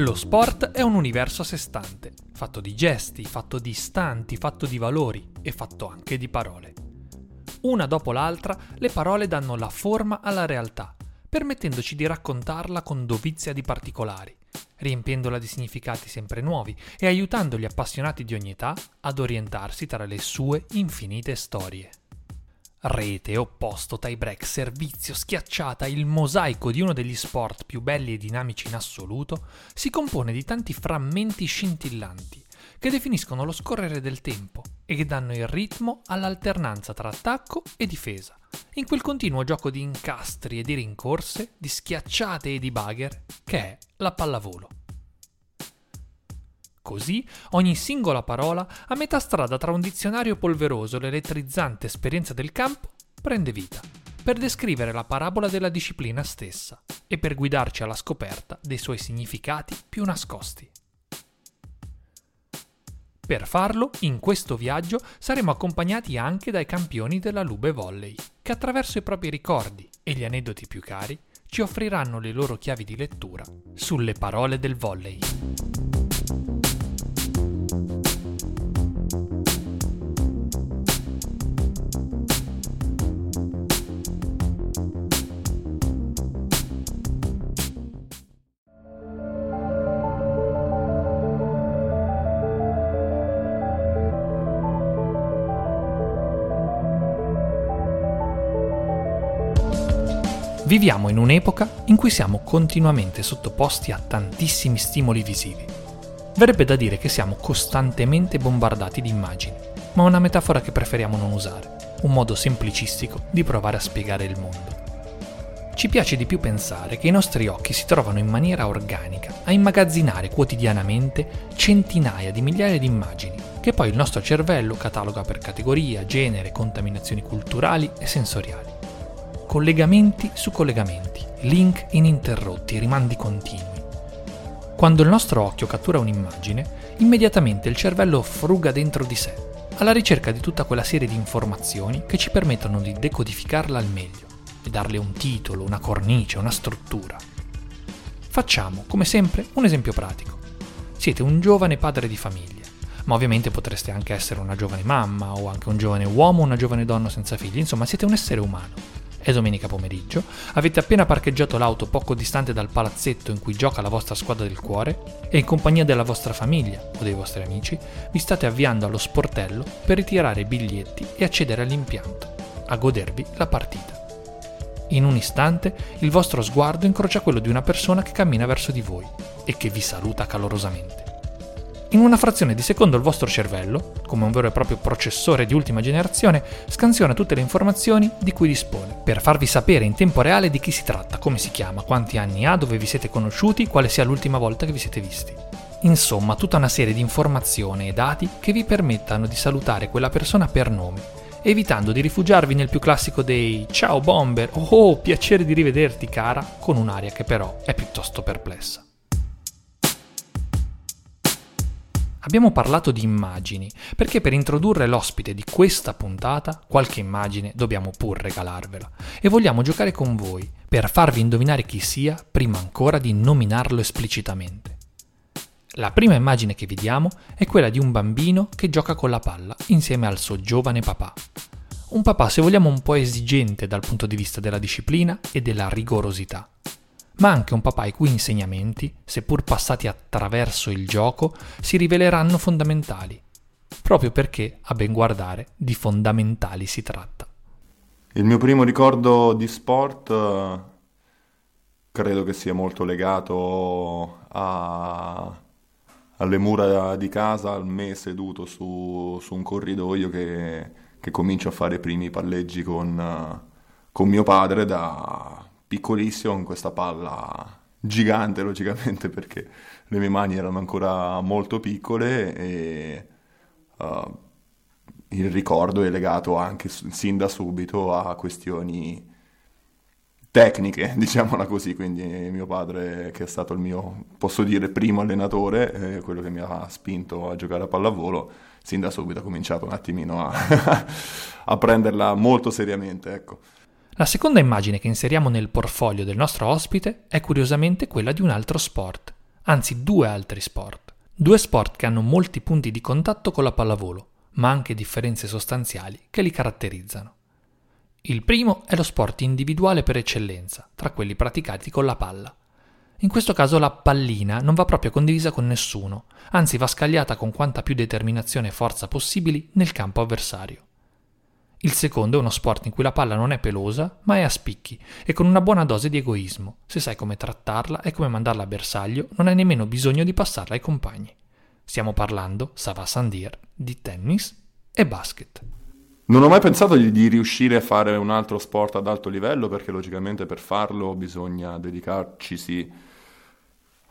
Lo sport è un universo a sé stante, fatto di gesti, fatto di istanti, fatto di valori e fatto anche di parole. Una dopo l'altra, le parole danno la forma alla realtà, permettendoci di raccontarla con dovizia di particolari, riempiendola di significati sempre nuovi e aiutando gli appassionati di ogni età ad orientarsi tra le sue infinite storie. Rete, opposto, tie break, servizio, schiacciata, il mosaico di uno degli sport più belli e dinamici in assoluto, si compone di tanti frammenti scintillanti che definiscono lo scorrere del tempo e che danno il ritmo all'alternanza tra attacco e difesa, in quel continuo gioco di incastri e di rincorse, di schiacciate e di bagger che è la pallavolo. Così ogni singola parola, a metà strada tra un dizionario polveroso e l'elettrizzante esperienza del campo, prende vita, per descrivere la parabola della disciplina stessa e per guidarci alla scoperta dei suoi significati più nascosti. Per farlo, in questo viaggio saremo accompagnati anche dai campioni della Lube Volley, che attraverso i propri ricordi e gli aneddoti più cari ci offriranno le loro chiavi di lettura sulle parole del volley. Viviamo in un'epoca in cui siamo continuamente sottoposti a tantissimi stimoli visivi. Verrebbe da dire che siamo costantemente bombardati di immagini, ma una metafora che preferiamo non usare, un modo semplicistico di provare a spiegare il mondo. Ci piace di più pensare che i nostri occhi si trovano in maniera organica a immagazzinare quotidianamente centinaia di migliaia di immagini, che poi il nostro cervello cataloga per categoria, genere, contaminazioni culturali e sensoriali collegamenti su collegamenti, link ininterrotti, rimandi continui. Quando il nostro occhio cattura un'immagine, immediatamente il cervello fruga dentro di sé, alla ricerca di tutta quella serie di informazioni che ci permettono di decodificarla al meglio e darle un titolo, una cornice, una struttura. Facciamo, come sempre, un esempio pratico. Siete un giovane padre di famiglia, ma ovviamente potreste anche essere una giovane mamma o anche un giovane uomo o una giovane donna senza figli, insomma siete un essere umano è domenica pomeriggio, avete appena parcheggiato l'auto poco distante dal palazzetto in cui gioca la vostra squadra del cuore e in compagnia della vostra famiglia o dei vostri amici vi state avviando allo sportello per ritirare i biglietti e accedere all'impianto, a godervi la partita. In un istante il vostro sguardo incrocia quello di una persona che cammina verso di voi e che vi saluta calorosamente. In una frazione di secondo il vostro cervello, come un vero e proprio processore di ultima generazione, scansiona tutte le informazioni di cui dispone, per farvi sapere in tempo reale di chi si tratta, come si chiama, quanti anni ha, dove vi siete conosciuti, quale sia l'ultima volta che vi siete visti. Insomma, tutta una serie di informazioni e dati che vi permettano di salutare quella persona per nome, evitando di rifugiarvi nel più classico dei ciao bomber, oh, oh piacere di rivederti cara, con un'aria che però è piuttosto perplessa. Abbiamo parlato di immagini, perché per introdurre l'ospite di questa puntata qualche immagine dobbiamo pur regalarvela e vogliamo giocare con voi per farvi indovinare chi sia prima ancora di nominarlo esplicitamente. La prima immagine che vediamo è quella di un bambino che gioca con la palla insieme al suo giovane papà. Un papà, se vogliamo, un po' esigente dal punto di vista della disciplina e della rigorosità ma anche un papà i cui insegnamenti, seppur passati attraverso il gioco, si riveleranno fondamentali, proprio perché, a ben guardare, di fondamentali si tratta. Il mio primo ricordo di sport uh, credo che sia molto legato a, alle mura di casa, al me seduto su, su un corridoio che, che, comincio a fare i primi palleggi con, con mio padre da piccolissimo con questa palla gigante logicamente perché le mie mani erano ancora molto piccole e uh, il ricordo è legato anche sin da subito a questioni tecniche, diciamola così, quindi mio padre che è stato il mio, posso dire, primo allenatore, eh, quello che mi ha spinto a giocare a pallavolo, sin da subito ha cominciato un attimino a, a prenderla molto seriamente, ecco. La seconda immagine che inseriamo nel portfolio del nostro ospite è curiosamente quella di un altro sport, anzi due altri sport. Due sport che hanno molti punti di contatto con la pallavolo, ma anche differenze sostanziali che li caratterizzano. Il primo è lo sport individuale per eccellenza, tra quelli praticati con la palla. In questo caso la pallina non va proprio condivisa con nessuno, anzi va scagliata con quanta più determinazione e forza possibili nel campo avversario. Il secondo è uno sport in cui la palla non è pelosa, ma è a spicchi e con una buona dose di egoismo. Se sai come trattarla e come mandarla a bersaglio, non hai nemmeno bisogno di passarla ai compagni. Stiamo parlando, Sava Sandir, di tennis e basket. Non ho mai pensato di, di, riuscire a fare un altro sport ad alto livello perché logicamente per farlo bisogna dedicarci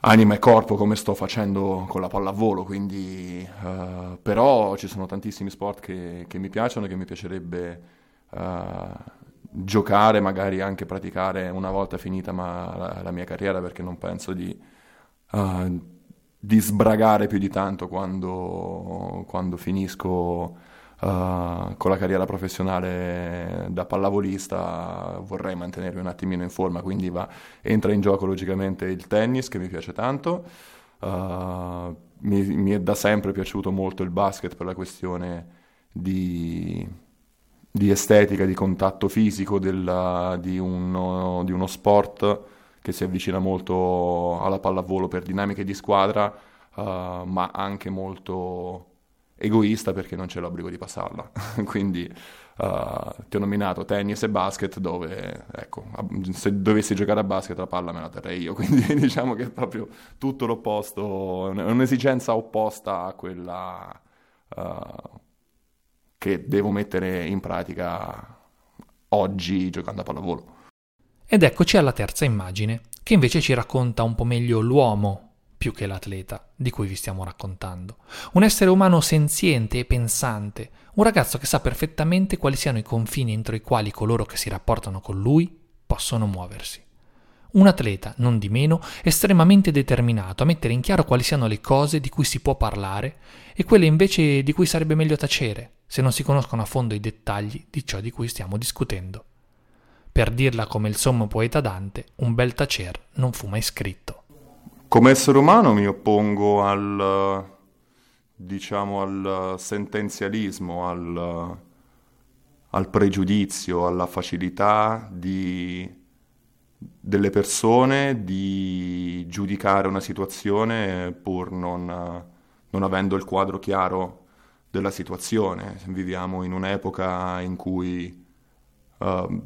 anima e corpo come sto facendo con la pallavolo, quindi uh, però ci sono tantissimi sport che, che, mi piacciono e che mi piacerebbe uh, giocare, magari anche praticare una volta finita la, la, mia carriera perché non penso di, uh, di sbragare più di tanto quando, quando finisco uh, con la carriera professionale da pallavolista vorrei mantenermi un attimino in forma, quindi va, entra in gioco logicamente il tennis che mi piace tanto, uh, mi, mi, è da sempre piaciuto molto il basket per la questione di, di estetica, di contatto fisico della, di, uno, di uno sport che si avvicina molto alla pallavolo per dinamiche di squadra, uh, ma anche molto egoista perché non c'è l'obbligo di passarla. Quindi uh, ti ho nominato tennis e basket dove, ecco, se dovessi giocare a basket la palla me la terrei io, quindi diciamo che è proprio tutto l'opposto, è un'esigenza opposta a quella uh, che devo mettere in pratica oggi giocando a pallavolo. Ed eccoci alla terza immagine, che invece ci racconta un po' meglio l'uomo più che l'atleta di cui vi stiamo raccontando. Un essere umano senziente e pensante, un ragazzo che sa perfettamente quali siano i confini entro i quali coloro che si rapportano con lui possono muoversi. Un atleta, non di meno, estremamente determinato a mettere in chiaro quali siano le cose di cui si può parlare e quelle invece di cui sarebbe meglio tacere, se non si conoscono a fondo i dettagli di ciò di cui stiamo discutendo. Per dirla come il sommo poeta Dante, un bel tacer non fu mai scritto. Come essere umano mi oppongo al, diciamo, al sentenzialismo, al, al pregiudizio, alla facilità di, delle persone di giudicare una situazione pur non, non avendo il quadro chiaro della situazione. Viviamo in un'epoca in cui uh,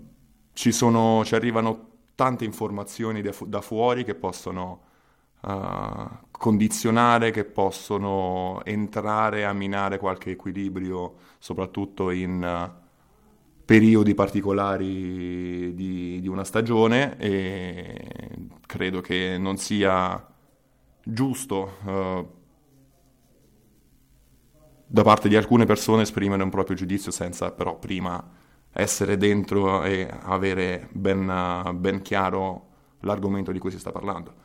ci, sono, ci arrivano tante informazioni fu- da fuori che possono uh, condizionare, che possono entrare a minare qualche equilibrio, soprattutto in uh, periodi particolari di, di, una stagione e credo che non sia giusto uh, da parte di alcune persone esprimere un proprio giudizio senza però prima essere dentro e avere ben, ben chiaro l'argomento di cui si sta parlando.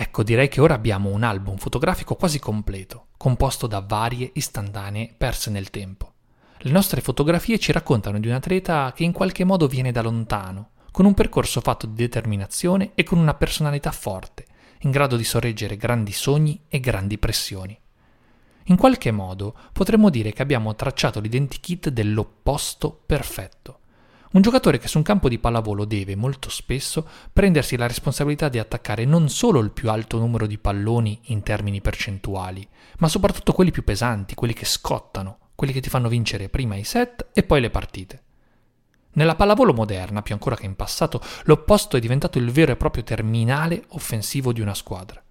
Ecco, direi che ora abbiamo un album fotografico quasi completo, composto da varie istantanee perse nel tempo. Le nostre fotografie ci raccontano di un atleta che in qualche modo viene da lontano, con un percorso fatto di determinazione e con una personalità forte, in grado di sorreggere grandi sogni e grandi pressioni. In qualche modo potremmo dire che abbiamo tracciato l'identikit dell'opposto perfetto, un giocatore che su un campo di pallavolo deve molto spesso prendersi la responsabilità di attaccare non solo il più alto numero di palloni in termini percentuali, ma soprattutto quelli più pesanti, quelli che scottano, quelli che ti fanno vincere prima i set e poi le partite. Nella pallavolo moderna, più ancora che in passato, l'opposto è diventato il vero e proprio terminale offensivo di una squadra.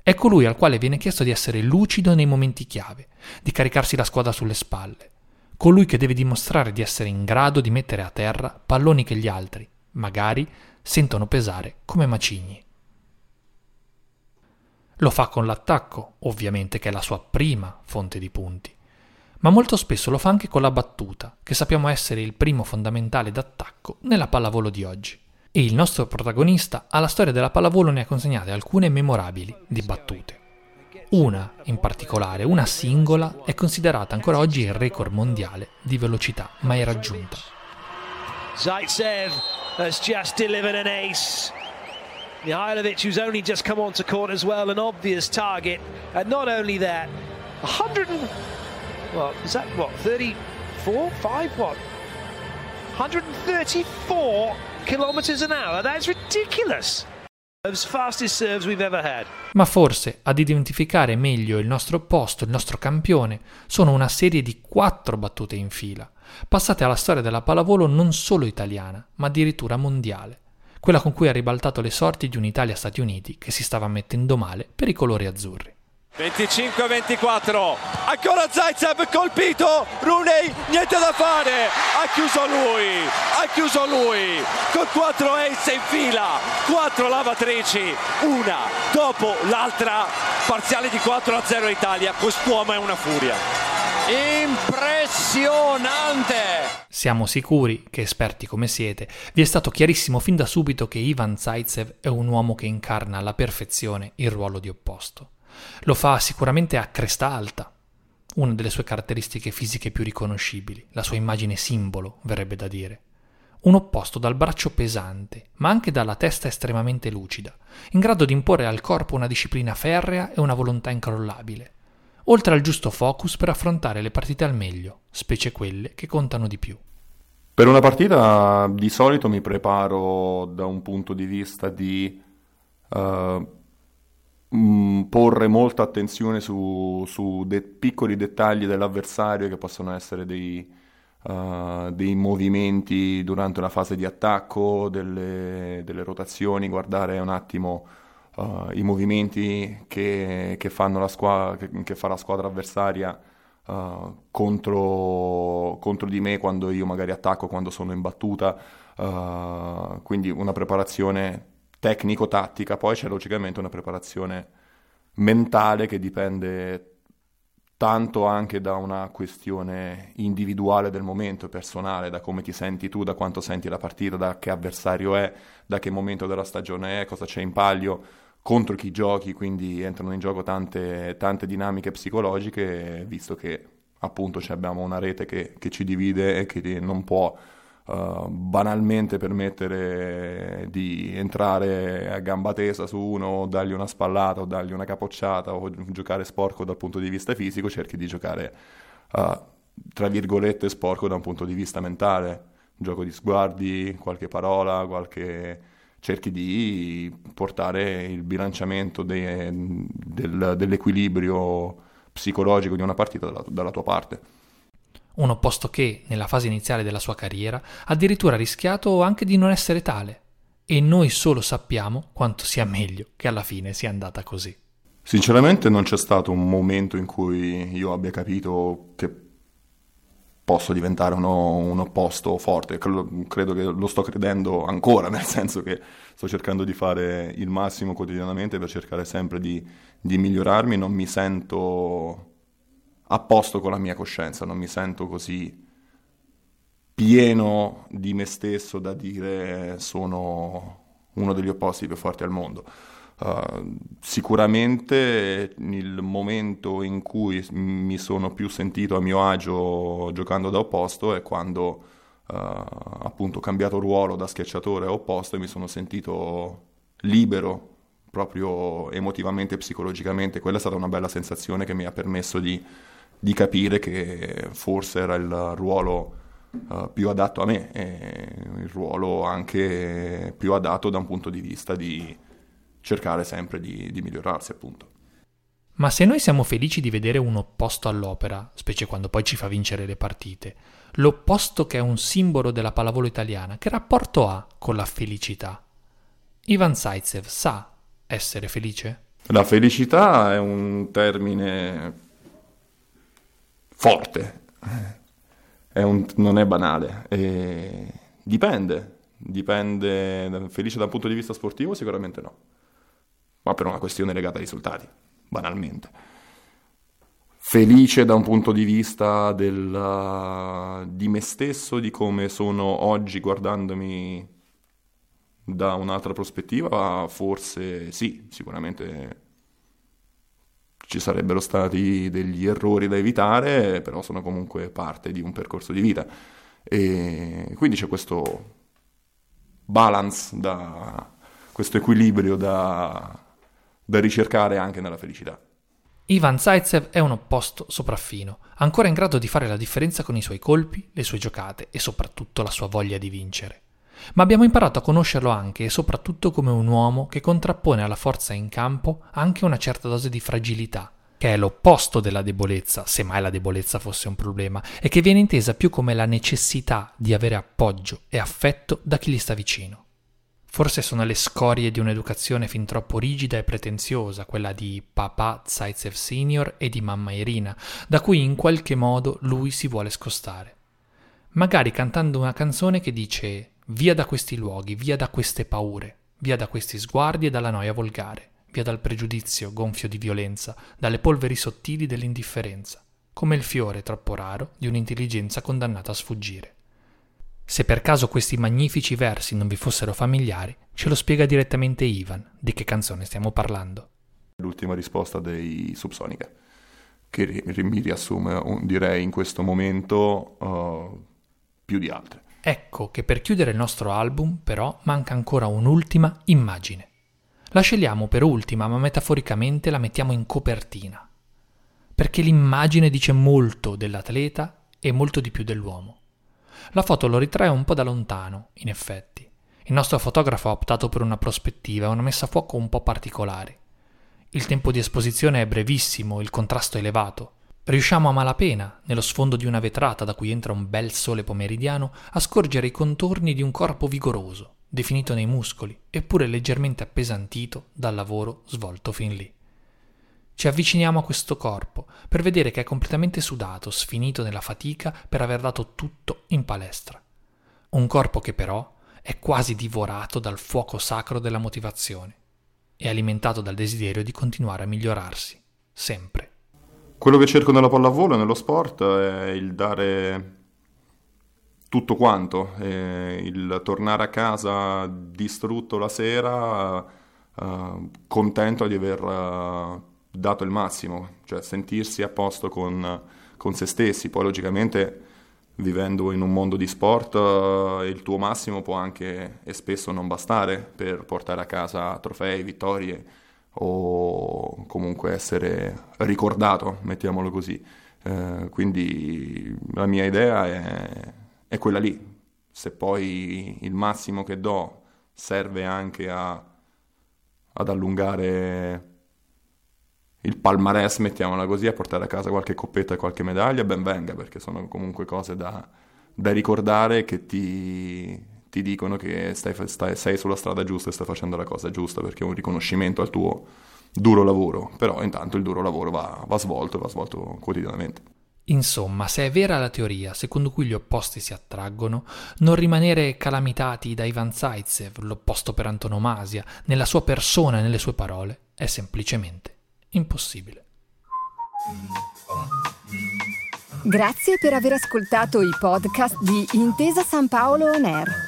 È colui al quale viene chiesto di essere lucido nei momenti chiave, di caricarsi la squadra sulle spalle, colui che deve dimostrare di essere in grado di mettere a terra palloni che gli altri, magari, sentono pesare come macigni. Lo fa con l'attacco, ovviamente che è la sua prima fonte di punti, ma molto spesso lo fa anche con la battuta, che sappiamo essere il primo fondamentale d'attacco nella pallavolo di oggi e il nostro protagonista alla storia della pallavolo ne ha consegnate alcune memorabili di battute. Una, in particolare, una singola, è considerata ancora oggi il record mondiale di velocità mai raggiunta. Zaitsev has just delivered an ace. Mihailovic, who's only just come onto court as well, an obvious target. And not only that, 100 and, well, is that what, 34? 5? What? 134 kilometers an hour. That's ridiculous. Ma forse ad identificare meglio il nostro posto, il nostro campione, sono una serie di quattro battute in fila, passate alla storia della pallavolo non solo italiana, ma addirittura mondiale, quella con cui ha ribaltato le sorti di un'Italia-Stati Uniti che si stava mettendo male per i colori azzurri. 25-24, ancora Zaitsev colpito, Rooney niente da fare, ha chiuso lui, ha chiuso lui, con 4 ace in fila, 4 lavatrici, una dopo l'altra, parziale di 4-0 Italia, quest'uomo è una furia. Impressionante! Siamo sicuri che, esperti come siete, vi è stato chiarissimo fin da subito che Ivan Zaitsev è un uomo che incarna alla perfezione il ruolo di opposto. Lo fa sicuramente a cresta alta, una delle sue caratteristiche fisiche più riconoscibili, la sua immagine simbolo, verrebbe da dire. Un opposto dal braccio pesante, ma anche dalla testa estremamente lucida, in grado di imporre al corpo una disciplina ferrea e una volontà incrollabile, oltre al giusto focus per affrontare le partite al meglio, specie quelle che contano di più. Per una partita di solito mi preparo da un punto di vista di uh, mm, porre molta attenzione su, su de- piccoli dettagli dell'avversario che possono essere dei, uh, dei, movimenti durante una fase di attacco, delle, delle rotazioni, guardare un attimo uh, i movimenti che, che, squadra, che, che, fa la squadra avversaria uh, contro, contro, di me quando io magari attacco, quando sono in battuta. quindi una preparazione tecnico-tattica, poi c'è logicamente una preparazione mentale che dipende tanto anche da una questione individuale del momento, personale, da come ti senti tu, da quanto senti la partita, da che avversario è, da che momento della stagione è, cosa c'è in palio, contro chi giochi, quindi entrano in gioco tante, tante dinamiche psicologiche, visto che appunto abbiamo una rete che, che ci divide e che non può uh, banalmente permettere di entrare a gamba tesa su uno, dargli una spallata o dargli una capocciata o giocare sporco dal punto di vista fisico, cerchi di giocare, uh, tra virgolette, sporco da un punto di vista mentale. Gioco di sguardi, qualche parola, qualche cerchi di portare il bilanciamento de, del, dell'equilibrio psicologico di una partita dalla, dalla tua parte un opposto che, nella fase iniziale della sua carriera, addirittura ha rischiato anche di non essere tale. E noi solo sappiamo quanto sia meglio che alla fine sia andata così. Sinceramente non c'è stato un momento in cui io abbia capito che posso diventare uno, un opposto forte. Credo che lo sto credendo ancora, nel senso che sto cercando di fare il massimo quotidianamente per cercare sempre di, di migliorarmi. Non mi sento a posto con la mia coscienza, non mi sento così pieno di me stesso da dire sono uno degli opposti più forti al mondo. Uh, sicuramente il momento in cui mi sono più sentito a mio agio giocando da opposto è quando uh, appunto ho cambiato ruolo da schiacciatore a opposto e mi sono sentito libero proprio emotivamente e psicologicamente. Quella è stata una bella sensazione che mi ha permesso di di capire che forse era il ruolo uh, più adatto a me, e il ruolo anche più adatto da un punto di vista di cercare sempre di, di migliorarsi, appunto. Ma se noi siamo felici di vedere un opposto all'opera, specie quando poi ci fa vincere le partite, l'opposto che è un simbolo della pallavolo italiana, che rapporto ha con la felicità? Ivan Zaitsev sa essere felice? La felicità è un termine forte, è un, non è banale, e dipende, dipende, felice dal punto di vista sportivo? Sicuramente no, ma per una questione legata ai risultati, banalmente. Felice da un punto di vista del, di me stesso, di come sono oggi guardandomi da un'altra prospettiva, forse sì, sicuramente ci sarebbero stati degli errori da evitare, però sono comunque parte di un percorso di vita. E quindi c'è questo balance, da, questo equilibrio da, da ricercare anche nella felicità. Ivan Zaitsev è un opposto sopraffino, ancora in grado di fare la differenza con i suoi colpi, le sue giocate e soprattutto la sua voglia di vincere ma abbiamo imparato a conoscerlo anche e soprattutto come un uomo che contrappone alla forza in campo anche una certa dose di fragilità, che è l'opposto della debolezza, se mai la debolezza fosse un problema, e che viene intesa più come la necessità di avere appoggio e affetto da chi gli sta vicino. Forse sono le scorie di un'educazione fin troppo rigida e pretenziosa, quella di papà Zaitsev Senior e di mamma Irina, da cui in qualche modo lui si vuole scostare. Magari cantando una canzone che dice Via da questi luoghi, via da queste paure, via da questi sguardi e dalla noia volgare, via dal pregiudizio gonfio di violenza, dalle polveri sottili dell'indifferenza, come il fiore troppo raro di un'intelligenza condannata a sfuggire. Se per caso questi magnifici versi non vi fossero familiari, ce lo spiega direttamente Ivan di che canzone stiamo parlando. L'ultima risposta dei Subsonica, che mi riassume, direi in questo momento, uh, più di altre. Ecco che per chiudere il nostro album, però, manca ancora un'ultima immagine. La scegliamo per ultima, ma metaforicamente la mettiamo in copertina. Perché l'immagine dice molto dell'atleta e molto di più dell'uomo. La foto lo ritrae un po' da lontano, in effetti. Il nostro fotografo ha optato per una prospettiva e una messa a fuoco un po' particolare. Il tempo di esposizione è brevissimo, il contrasto è elevato. Riusciamo a malapena, nello sfondo di una vetrata da cui entra un bel sole pomeridiano, a scorgere i contorni di un corpo vigoroso, definito nei muscoli, eppure leggermente appesantito dal lavoro svolto fin lì. Ci avviciniamo a questo corpo per vedere che è completamente sudato, sfinito nella fatica per aver dato tutto in palestra. Un corpo che però è quasi divorato dal fuoco sacro della motivazione e alimentato dal desiderio di continuare a migliorarsi, sempre. Quello che cerco nella pallavolo e nello sport è il dare tutto quanto, il tornare a casa distrutto la sera, uh, contento di aver uh, dato il massimo, cioè sentirsi a posto con, con, se stessi. Poi logicamente vivendo in un mondo di sport uh, il tuo massimo può anche e spesso non bastare per portare a casa trofei, vittorie o comunque essere ricordato, mettiamolo così. Eh, quindi la mia idea è, è, quella lì. Se poi il massimo che do serve anche a, ad allungare il palmarès, mettiamola così, a portare a casa qualche coppetta e qualche medaglia, ben venga, perché sono comunque cose da, da ricordare che ti, ti dicono che stai, stai, sei sulla strada giusta e stai facendo la cosa giusta perché è un riconoscimento al tuo duro lavoro, però intanto il duro lavoro va, va svolto e va svolto quotidianamente. Insomma, se è vera la teoria secondo cui gli opposti si attraggono, non rimanere calamitati da Ivan Zaitsev, l'opposto per antonomasia, nella sua persona e nelle sue parole, è semplicemente impossibile. Grazie per aver ascoltato i podcast di Intesa San Paolo On Air.